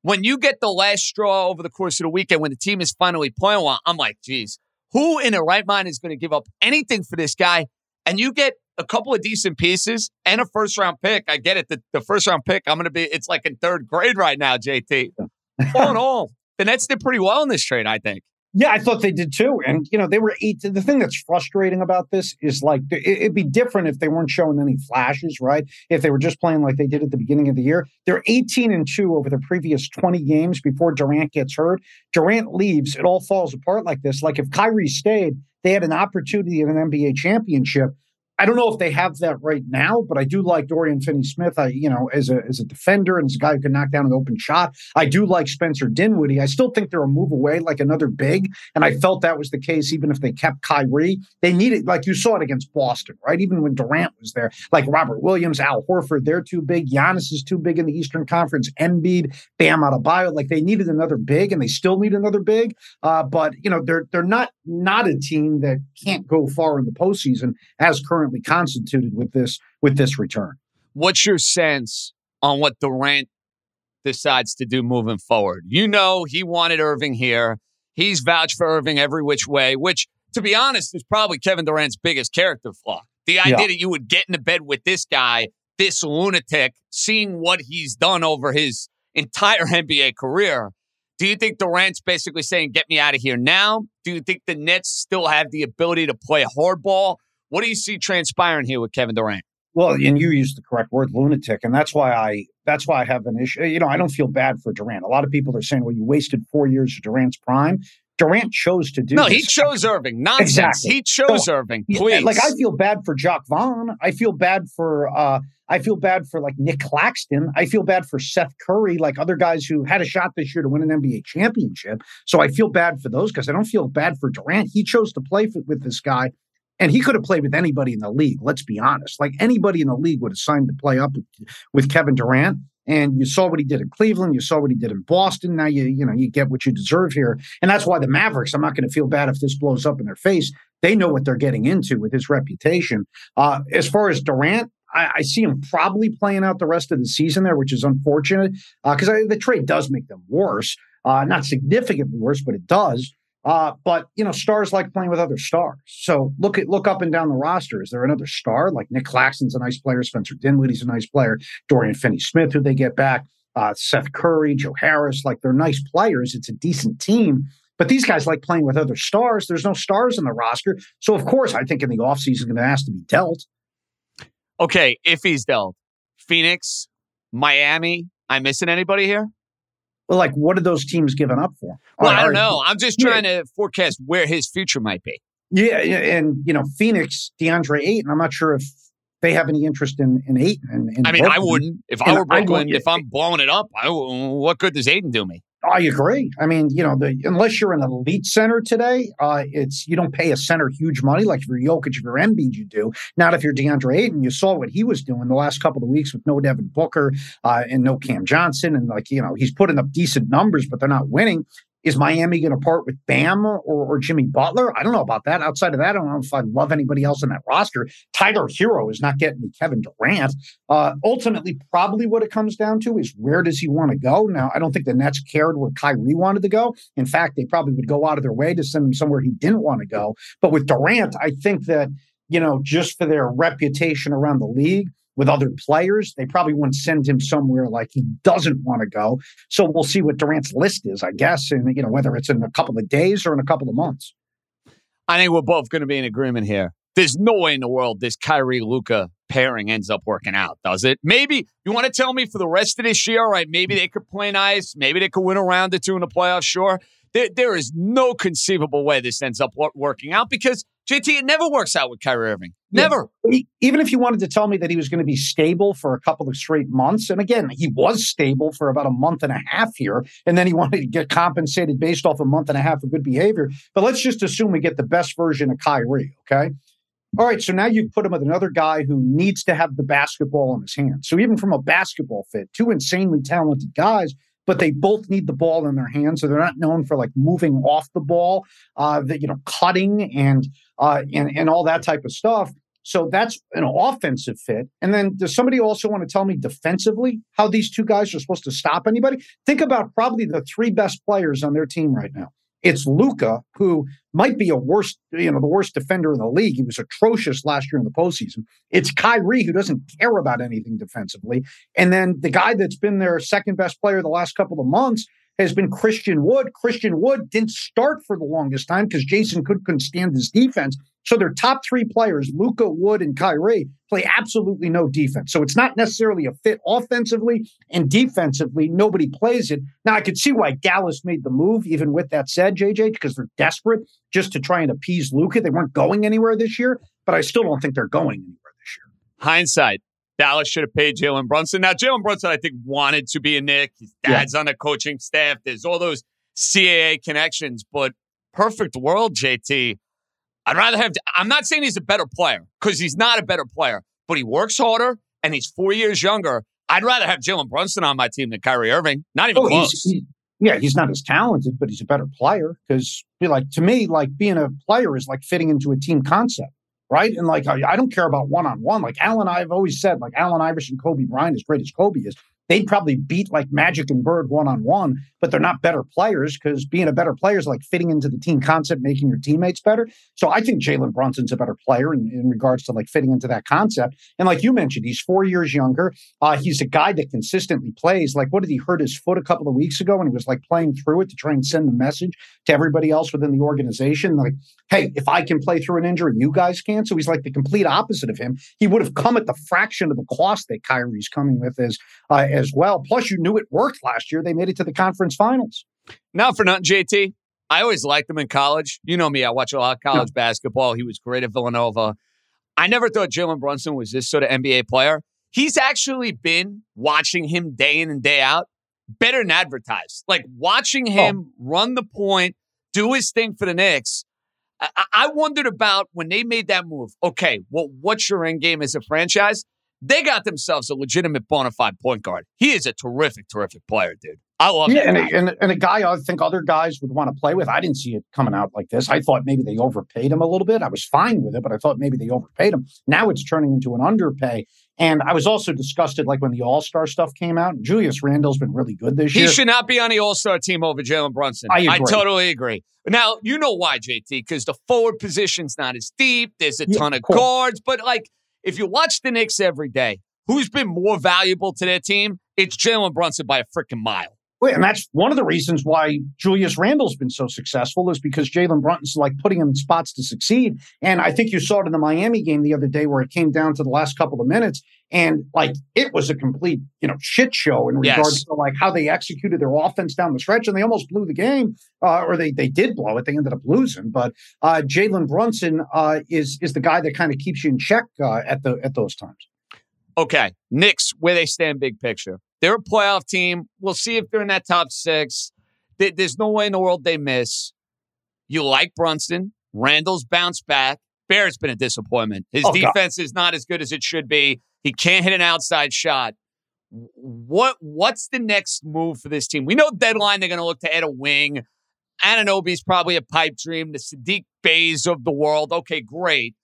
when you get the last straw over the course of the weekend when the team is finally playing well, I'm like, geez, who in their right mind is going to give up anything for this guy? And you get a couple of decent pieces and a first round pick. I get it. The, the first round pick, I'm going to be, it's like in third grade right now, JT. all in all, the Nets did pretty well in this trade, I think. Yeah, I thought they did too. And, you know, they were eight. The thing that's frustrating about this is like, it'd be different if they weren't showing any flashes, right? If they were just playing like they did at the beginning of the year. They're 18 and two over the previous 20 games before Durant gets hurt. Durant leaves. It all falls apart like this. Like if Kyrie stayed, they had an opportunity at an NBA championship. I don't know if they have that right now, but I do like Dorian Finney-Smith. I, you know, as a as a defender and as a guy who can knock down an open shot. I do like Spencer Dinwiddie. I still think they're a move away, like another big, and I felt that was the case even if they kept Kyrie. They needed, like you saw it against Boston, right? Even when Durant was there, like Robert Williams, Al Horford, they're too big. Giannis is too big in the Eastern Conference. Embiid, Bam Adebayo, like they needed another big, and they still need another big. Uh, but you know, they're they're not not a team that can't go far in the postseason as currently currently constituted with this with this return. What's your sense on what Durant decides to do moving forward? You know, he wanted Irving here. He's vouched for Irving every which way, which, to be honest, is probably Kevin Durant's biggest character flaw. The idea yeah. that you would get into bed with this guy, this lunatic, seeing what he's done over his entire NBA career. Do you think Durant's basically saying, get me out of here now? Do you think the Nets still have the ability to play hardball? What do you see transpiring here with Kevin Durant? Well, and you used the correct word, lunatic, and that's why I that's why I have an issue. You know, I don't feel bad for Durant. A lot of people are saying, "Well, you wasted four years of Durant's prime." Durant chose to do No, this. he chose Irving. Nonsense. Exactly. He chose So, Irving. Please. Like I feel bad for Jacque Vaughn. I feel bad for uh I feel bad for like Nic Claxton. I feel bad for Seth Curry, like other guys who had a shot this year to win an NBA championship. So I feel bad for those guys. I don't feel bad for Durant. He chose to play for, with this guy, and he could have played with anybody in the league. Let's be honest. Like anybody in the league would have signed to play up with, with Kevin Durant. And you saw what he did in Cleveland. You saw what he did in Boston. Now you you know you get what you deserve here, and that's why the Mavericks. I'm not going to feel bad if this blows up in their face. They know what they're getting into with his reputation. Uh, as far as Durant, I, I see him probably playing out the rest of the season there, which is unfortunate because the trade does make them worse. Uh, not significantly worse, but it does. Uh, but you know, stars like playing with other stars. So look at look up and down the roster. Is there another star like Nic Claxton's a nice player, Spencer Dinwiddie's a nice player, Dorian Finney-Smith, who they get back, uh, Seth Curry, Joe Harris, like they're nice players. It's a decent team. But these guys like playing with other stars. There's no stars in the roster. So of course, I think in the offseason going to ask to be dealt. okay, if he's dealt, Phoenix, Miami. I'm missing anybody here? Well, like what are those teams giving up for? Well, All I don't know. I'm just Yeah. trying to forecast where his future might be. Yeah, yeah, and you know, Phoenix, DeAndre Ayton. I'm not sure if they have any interest in in Ayton. And, and I mean, I wouldn't. If I And were Brooklyn, wouldn't- if I'm blowing it up, I, what good does Ayton do me? I agree. I mean, you know, the, unless you're an elite center today, uh, it's you don't pay a center huge money. Like if you're Jokic, if you're Embiid, you do. Not if you're DeAndre Ayton. You saw what he was doing the last couple of weeks with no Devin Booker uh, and no Cam Johnson, and like you know, he's putting up decent numbers, but they're not winning. Is Miami going to part with Bam or, or Jimmy Butler? I don't know about that. Outside of that, I don't know if I love anybody else in that roster. Tyler Herro is not getting me Kevin Durant. Uh, ultimately, probably what it comes down to is where does he want to go? Now, I don't think the Nets cared where Kyrie wanted to go. In fact, they probably would go out of their way to send him somewhere he didn't want to go. But with Durant, I think that, you know, just for their reputation around the league, with other players, they probably wouldn't send him somewhere like he doesn't want to go. So we'll see what Durant's list is, I guess, and you know whether it's in a couple of days or in a couple of months. I think we're both going to be in agreement here. There's no way in the world this Kyrie Luka pairing ends up working out, does it? Maybe you want to tell me for the rest of this year, all right? Maybe they could play nice. Maybe they could win a round or two in the playoffs. Sure. There, there is no conceivable way this ends up working out because JT, it never works out with Kyrie Irving. Never. E- Even if you wanted to tell me that he was going to be stable for a couple of straight months, and again, he was stable for about a month and a half here, and then he wanted to get compensated based off a month and a half of good behavior. But let's just assume we get the best version of Kyrie, okay? All right, so now you put him with another guy who needs to have the basketball in his hands. So even from a basketball fit, two insanely talented guys, but they both need the ball in their hands. So they're not known for like moving off the ball, uh, that you know, cutting and uh, and and all that type of stuff. So that's an offensive fit. And then does somebody also want to tell me defensively how these two guys are supposed to stop anybody? Think about probably the three best players on their team right now. It's Luka, who might be a worst, you know, the worst defender in the league. He was atrocious last year in the postseason. It's Kyrie, who doesn't care about anything defensively. And then the guy that's been their second best player the last couple of months has been Christian Wood. Christian Wood didn't start for the longest time because Jason couldn't stand his defense. So their top three players, Luka, Wood, and Kyrie, play absolutely no defense. So it's not necessarily a fit offensively and defensively. Nobody plays it. Now I could see why Dallas made the move, even with that said, JJ, because they're desperate just to try and appease Luka. They weren't going anywhere this year, but I still don't think they're going anywhere. This year. Hindsight. Dallas should have paid Jalen Brunson. Now, Jalen Brunson, I think, wanted to be a Knick. His dad's on the coaching staff. There's all those CAA connections, but perfect world, JT. I'd rather have, I'm not saying he's a better player because he's not a better player, but he works harder and he's four years younger. I'd rather have Jalen Brunson on my team than Kyrie Irving. Not even Oh, close. he's, he- yeah, he's not as talented, but he's a better player. Because, like to me, like being a player is like fitting into a team concept, right? And like I, don't care about one on one. Like Allen, I've always said, like Allen Iverson, Kobe Bryant, as great as Kobe is, they'd probably beat like Magic and Bird one on one, but they're not better players because being a better player is like fitting into the team concept, making your teammates better. So I think Jalen Brunson's a better player in, in regards to like fitting into that concept. And like you mentioned, he's four years younger. Uh, he's a guy that consistently plays. Like, what did he hurt his foot a couple of weeks ago? And he was like playing through it to try and send the message to everybody else within the organization. Like, hey, if I can play through an injury, you guys can. So he's like the complete opposite of him. He would have come at the fraction of the cost that Kyrie's coming with as uh, as well. Plus, you knew it worked last year. They made it to the conference finals. Now for nothing, JT. I always liked him in college. You know me, I watch a lot of college basketball. He was great at Villanova. I never thought Jalen Brunson was this sort of NBA player. He's actually been watching him day in and day out better than advertised. Like watching oh. him run the point, do his thing for the Knicks. I, I wondered about when they made that move. Okay, well, what's your end game as a franchise? They got themselves a legitimate bona fide point guard. He is a terrific, terrific player, dude. I love yeah, that and a, and, and a guy I think other guys would want to play with. I didn't see it coming out like this. I thought maybe they overpaid him a little bit. I was fine with it, but I thought maybe they overpaid him. Now it's turning into an underpay. And I was also disgusted, like when the All Star stuff came out. Julius Randle's been really good this He year. He should not be on the All Star team over Jalen Brunson. I agree. totally agree. Now, you know why, JT, because the forward position's not as deep. There's a Yeah, ton of cool. guards. But, like, if you watch the Knicks every day, who's been more valuable to their team? It's Jalen Brunson by a freaking mile. Well, And that's one of the reasons why Julius Randle's been so successful is because Jalen Brunson's like putting him in spots to succeed. And I think you saw it in the Miami game the other day where it came down to the last couple of minutes. And like it was a complete, you know, shit show in Yes. regards to like how they executed their offense down the stretch. And they almost blew the game, uh, or they they did blow it. They ended up losing. But uh, Jalen Brunson uh, is is the guy that kind of keeps you in check uh, at the at those times. Okay, Knicks, where they stand big picture. They're a playoff team. We'll see if they're in that top six. There's no way in the world they miss. You like Brunson. Randle's bounced back. Barrett's been a disappointment. His Oh, God. defense is not as good as it should be. He can't hit an outside shot. What What's the next move for this team? We know deadline they're going to look to add a wing. Anunoby's probably a pipe dream. The Saddiq Beys of the world. Okay, great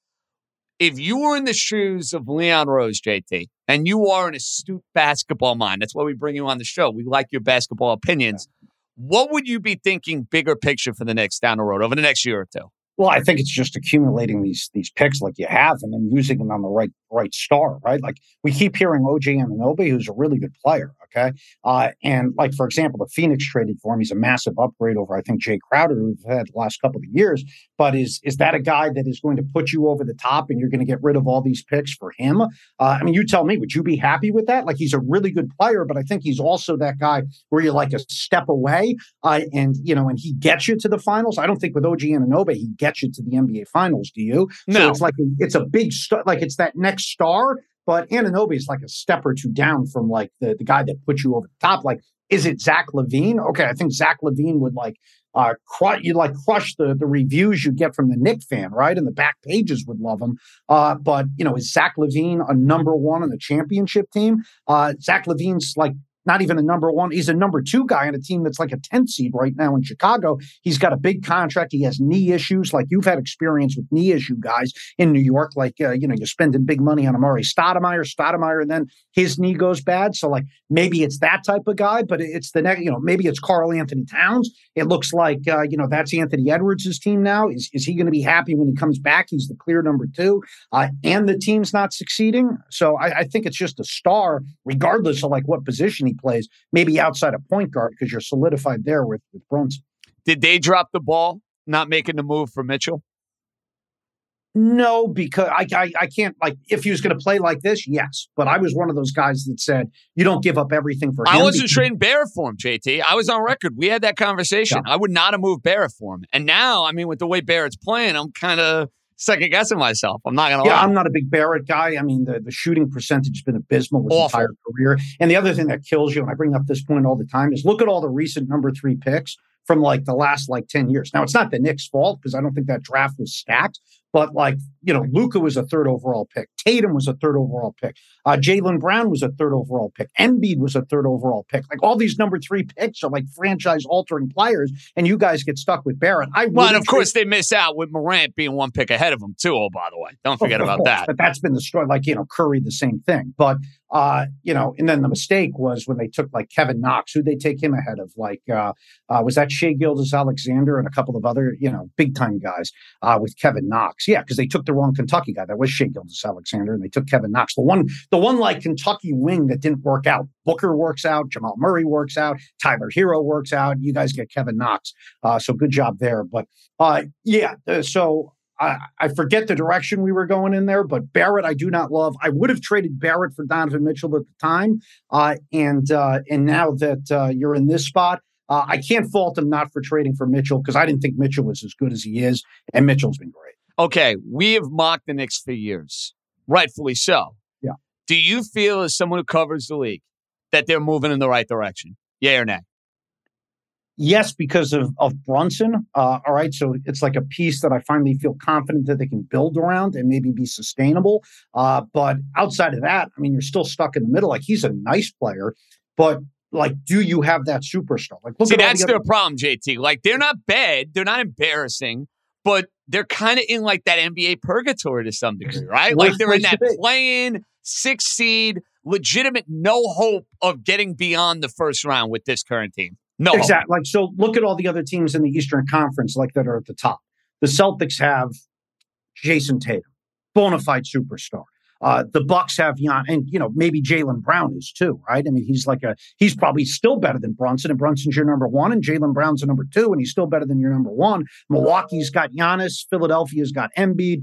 if you were in the shoes of Leon Rose, JT, and you are an astute basketball mind, that's why we bring you on the show. We like your basketball opinions. What would you be thinking bigger picture for the next down the road over the next year or two? Well, I think it's just accumulating these these picks like you have, and then using them on the right right star, right? Like we keep hearing OG Anunoby, who's a really good player, okay? Uh, and like for example, the Phoenix traded for him. He's a massive upgrade over, I think, Jay Crowder, who we've had the last couple of years. But is is that a guy that is going to put you over the top, and you're going to get rid of all these picks for him? Uh, I mean, you tell me, would you be happy with that? Like he's a really good player, but I think he's also that guy where you're like a step away, uh, and you know, and he gets you to the finals. I don't think with OG Anunoby he gets you to the NBA finals. Do you? No. So it's like it's a big star, like it's that next star. But Anunoby is like a step or two down from like the the guy that put you over the top. Like, is it Zach LaVine? Okay, I think Zach LaVine would like uh you like crush the the reviews you get from the Knick fan, right? And the back pages would love him. Uh, but you know, is Zach LaVine a number one on the championship team? Uh, Zach LaVine's like not even a number one. He's a number two guy on a team that's like a 10th seed right now in Chicago. He's got a big contract. He has knee issues. Like you've had experience with knee issue guys in New York. Like, uh, you know, you're spending big money on Amar'e Stoudemire, Stoudemire, and then his knee goes bad. So like maybe it's that type of guy, but it's the next, you know, maybe it's Karl Anthony Towns. It looks like, uh, you know, that's Anthony Edwards' team now. Is, is he going to be happy when he comes back? He's the clear number two uh, and the team's not succeeding. So I, I think it's just a star, regardless of like what position he plays, maybe outside of point guard because you're solidified there with, with Brunson. Did they drop the ball not making the move for Mitchell? No, because I, I I can't like if he was going to play like this, yes. But I was one of those guys that said you don't give up everything for him. I wasn't because- trading Barrett for him, JT. I was on record. We had that conversation. I would not have moved Barrett for him. And now, I mean, with the way Barrett's playing, I'm kind of second guessing myself. I'm not going to Yeah, lie. I'm not a big Barrett guy. I mean, the, the shooting percentage has been abysmal his Awful. entire career. And the other thing that kills you, and I bring up this point all the time, is look at all the recent number three picks from like the last like 10 years. Now, it's not the Knicks' fault because I don't think that draft was stacked, but like, you know, Luka was a third overall pick. Tatum was a third overall pick. Uh, Jaylen Brown was a third overall pick. Embiid was a third overall pick. Like all these number three picks are like franchise altering players, and you guys get stuck with Barrett. I well, and of course, they miss out with Morant being one pick ahead of him, too. Oh, by the way. Don't forget about course, that. But that's been the story. Like, you know, Curry, the same thing. But, uh, you know, and then the mistake was when they took like Kevin Knox, who they take him ahead of? Like, uh, uh, was that Shai Gilgeous-Alexander and a couple of other, you know, big time guys uh, with Kevin Knox? Yeah, because they took the wrong Kentucky guy. That was Shai Gilgeous-Alexander, and they took Kevin Knox. The one, the one like Kentucky wing that didn't work out. Booker works out, Jamal Murray works out, Tyler Herro works out. You guys get Kevin Knox. Uh, so good job there. But uh, yeah, so I, I forget the direction we were going in there, but Barrett I do not love. I would have traded Barrett for Donovan Mitchell at the time, uh, and uh, and now that uh, you're in this spot, Uh, I can't fault him not for trading for Mitchell because I didn't think Mitchell was as good as he is, and Mitchell's been great. Okay, we have mocked the Knicks for years, rightfully so. Yeah. Do you feel, as someone who covers the league, that they're moving in the right direction? Yeah or nay? Yes, because of of Brunson. Uh, all right, so it's like a piece that I finally feel confident that they can build around and maybe be sustainable. Uh, but outside of that, I mean, you're still stuck in the middle. Like he's a nice player, but like, do you have that superstar? Like, look See, at that's the their other- problem, JT. Like, they're not bad, they're not embarrassing, but they're kind of in like that NBA purgatory to some degree, right? Worst Like, they're in that playing six seed, legitimate, no hope of getting beyond the first round with this current team. No, exactly. Like, so look at all the other teams in the Eastern Conference, like that are at the top. The Celtics have Jayson Tatum, bona fide superstar. Uh, the Bucks have Jan, and you know maybe Jaylen Brown is too, right? I mean, he's like a he's probably still better than Brunson, and Brunson's your number one, and Jaylen Brown's a number two, and he's still better than your number one. Milwaukee's got Giannis, Philadelphia's got Embiid,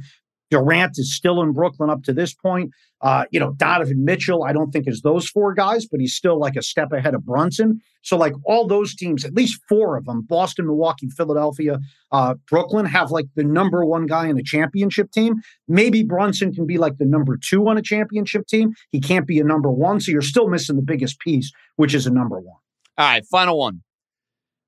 Durant is still in Brooklyn up to this point. Uh, you know, Donovan Mitchell, I don't think is those four guys, but he's still like a step ahead of Brunson. So, like all those teams, at least four of them, Boston, Milwaukee, Philadelphia, uh, Brooklyn, have like the number one guy in a championship team. Maybe Brunson can be like the number two on a championship team. He can't be a number one. So you're still missing the biggest piece, which is a number one. All right, final one.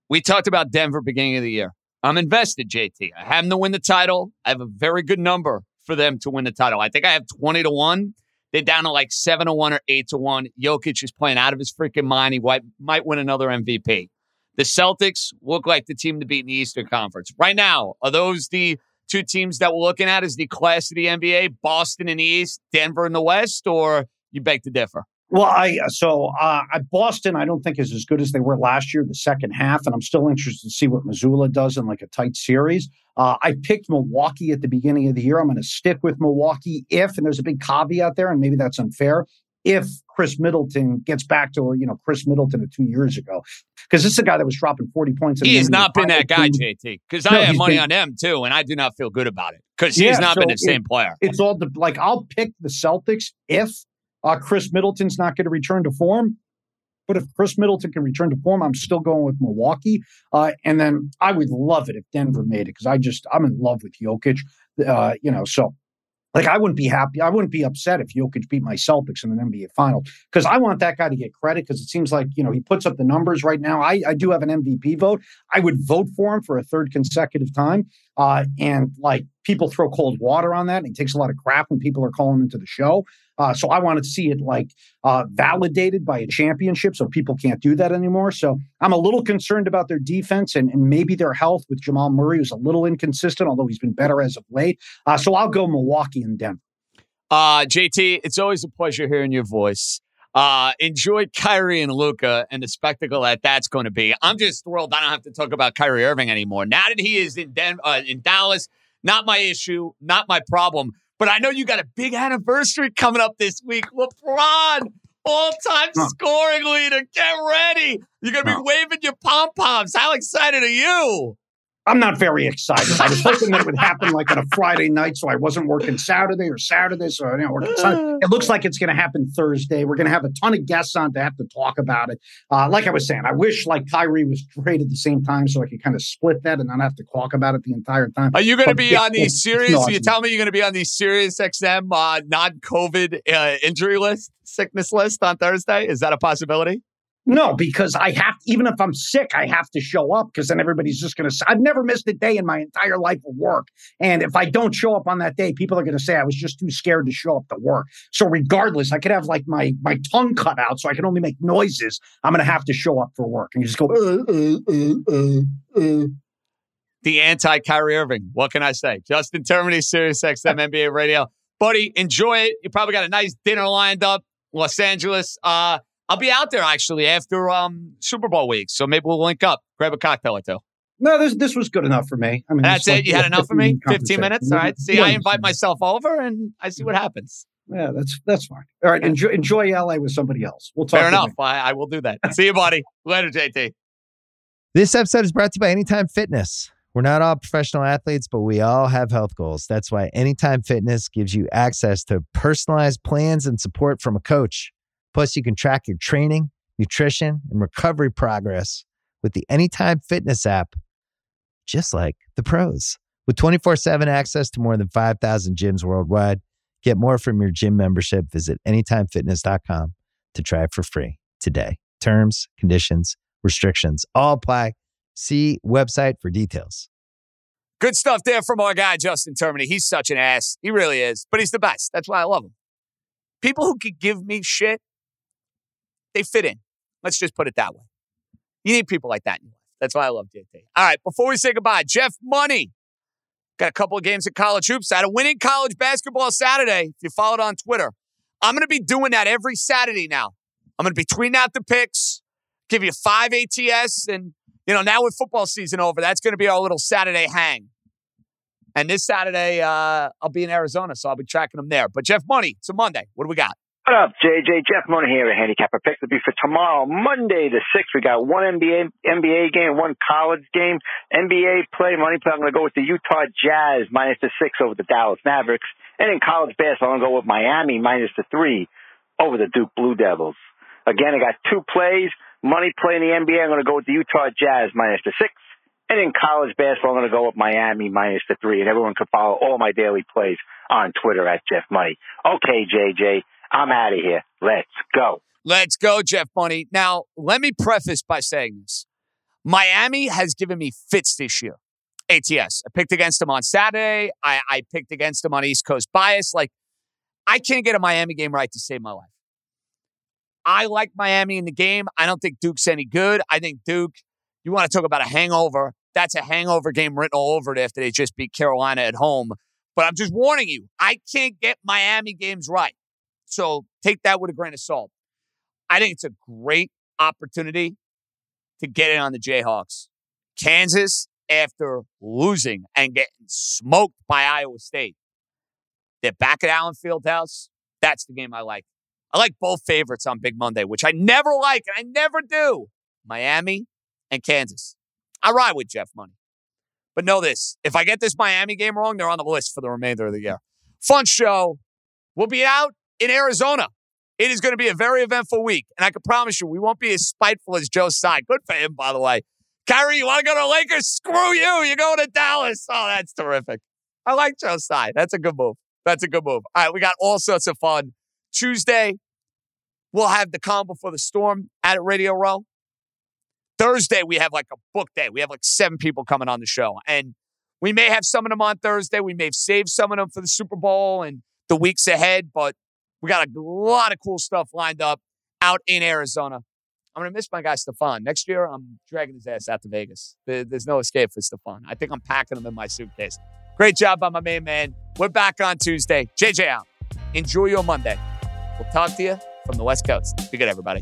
We talked about Denver beginning of the year. I'm invested, JT. I have them to win the title. I have a very good number for them to win the title. I think I have 20 to 1. They're down to like 7 to 1 or 8 to 1. Jokic is playing out of his freaking mind. He might, win another MVP. The Celtics look like the team to beat in the Eastern Conference. Right now, are those the two teams that we're looking at as the class of the NBA? Boston in the East, Denver in the West, or you beg to differ? Well, I so uh, Boston, I don't think is as good as they were last year, the second half, and I'm still interested to see what Mazzulla does in like a tight series. Uh, I picked Milwaukee at the beginning of the year. I'm going to stick with Milwaukee if, and there's a big caveat there, and maybe that's unfair. If Khris Middleton gets back to you know Khris Middleton of two years ago, because this is a guy that was dropping 40 points. in He has not been that guy, Finals. JT, because No, I have money been- on him too, and I do not feel good about it because he's Yeah, not so been the same it- player. It's all the, like I'll pick the Celtics if uh, Khris Middleton's not going to return to form. But if Khris Middleton can return to form, I'm still going with Milwaukee. Uh, and then I would love it if Denver made it because I just I'm in love with Jokic. Uh, you know, so like I wouldn't be happy. I wouldn't be upset if Jokic beat my Celtics in an NBA final because I want that guy to get credit because it seems like you know he puts up the numbers right now. I, I do have an MVP vote. I would vote for him for a third consecutive time. Uh, and like people throw cold water on that. And he takes a lot of crap when people are calling into the show. Uh, so I wanted to see it like uh, validated by a championship, so people can't do that anymore. So I'm a little concerned about their defense and, and maybe their health with Jamal Murray, who's a little inconsistent, although he's been better as of late. Uh, so I'll go Milwaukee and Denver. Uh, JT, it's always a pleasure hearing your voice. Uh, enjoy Kyrie and Luka and the spectacle that that's going to be. I'm just thrilled. I don't have to talk about Kyrie Irving anymore. Now that he is in Den- uh, in Dallas, not my issue, not my problem. But I know you got a big anniversary coming up this week. LeBron, all-time Huh. scoring leader. Get ready. You're going to be Huh. waving your pom poms. How excited are you? I'm not very excited. I was hoping that it would happen like on a Friday night, so I wasn't working Saturday or Saturday. So I didn't work Sunday. It looks like it's going to happen Thursday. We're going to have a ton of guests on to have to talk about it. Uh, like I was saying, I wish like Kyrie was traded at the same time so I could kind of split that and not have to talk about it the entire time. Are you going to be yeah, on these it's- serious? no, you tell me you're going to be on the Sirius XM uh, non-COVID uh, injury list, sickness list on Thursday. Is that a possibility? No, because I have, even if I'm sick, I have to show up because then everybody's just going to, say I've never missed a day in my entire life of work. And if I don't show up on that day, people are going to say I was just too scared to show up to work. So regardless, I could have like my, my tongue cut out so I can only make noises. I'm going to have to show up for work and you just go, uh, uh, uh, uh, uh. The anti Kyrie Irving. What can I say? Justin Termine, Sirius XM NBA Radio. Buddy, enjoy it. You probably got a nice dinner lined up, Los Angeles. Uh, I'll be out there actually after um, Super Bowl week, so maybe we'll link up, grab a cocktail or two. No, this, this was good enough for me. I mean, That's it's like, it. You had enough for me. 15 minutes. All right. See, Yeah, I invite myself over and I see what happens. Yeah, that's that's fine. All right, enjoy enjoy LA with somebody else. We'll talk. Fair enough. I, I will do that. See you, buddy. Later, JT. This episode is brought to you by Anytime Fitness. We're not all professional athletes, but we all have health goals. That's why Anytime Fitness gives you access to personalized plans and support from a coach. Plus, you can track your training, nutrition, and recovery progress with the Anytime Fitness app, just like the pros. With 24 7 access to more than 5,000 gyms worldwide, get more from your gym membership. Visit AnytimeFitness.com to try it for free today. Terms, conditions, restrictions all apply. See website for details. Good stuff there from our guy, Justin Termine. He's such an ass. He really is, but he's the best. That's why I love him. People who could give me shit, they fit in. Let's just put it that way. You need people like that in life. That's why I love JT. All right, before we say goodbye, Jeff Money. Got a couple of games at college hoops. I had a winning college basketball Saturday. If you followed on Twitter, I'm going to be doing that every Saturday now. I'm going to be tweeting out the picks, give you five ATS, and you know now with football season over, that's going to be our little Saturday hang. And this Saturday, uh, I'll be in Arizona, so I'll be tracking them there. But Jeff Money, it's a Monday. What do we got? What up, JJ? Jeff Money here at Handicapper Picks. It'll be for tomorrow, Monday the 6th. We got one NBA, NBA game, one college game. NBA play, money play. I'm going to go with the Utah Jazz minus the 6 over the Dallas Mavericks. And in college basketball, I'm going to go with Miami minus the 3 over the Duke Blue Devils. Again, I got two plays. Money play in the NBA, I'm going to go with the Utah Jazz minus the 6. And in college basketball, I'm going to go with Miami minus the 3. And everyone can follow all my daily plays on Twitter at Jeff Money. Okay, JJ. I'm out of here. Let's go. Let's go, Jeff Money. Now, let me preface by saying this Miami has given me fits this year. ATS. I picked against them on Saturday. I, I picked against them on East Coast bias. Like, I can't get a Miami game right to save my life. I like Miami in the game. I don't think Duke's any good. I think Duke, you want to talk about a hangover. That's a hangover game written all over it after they just beat Carolina at home. But I'm just warning you, I can't get Miami games right. So take that with a grain of salt. I think it's a great opportunity to get in on the Jayhawks. Kansas, after losing and getting smoked by Iowa State, they're back at Allen Fieldhouse. That's the game I like. I like both favorites on Big Monday, which I never like and I never do. Miami and Kansas. I ride with Jeff Money. But know this if I get this Miami game wrong, they're on the list for the remainder of the year. Fun show. We'll be out in Arizona. It is going to be a very eventful week. And I can promise you, we won't be as spiteful as Joe Tsai. Good for him, by the way. Kyrie, you want to go to Lakers? Screw you. You're going to Dallas. Oh, that's terrific. I like Joe Tsai. That's a good move. That's a good move. All right, we got all sorts of fun. Tuesday, we'll have the calm before the storm at Radio Row. Thursday, we have like a book day. We have like seven people coming on the show. And we may have some of them on Thursday. We may have saved some of them for the Super Bowl and the weeks ahead, but we got a lot of cool stuff lined up out in Arizona. I'm going to miss my guy Stefan. Next year, I'm dragging his ass out to Vegas. There's no escape for Stefan. I think I'm packing him in my suitcase. Great job by my main man. We're back on Tuesday. JJ out. Enjoy your Monday. We'll talk to you from the West Coast. Be good, everybody.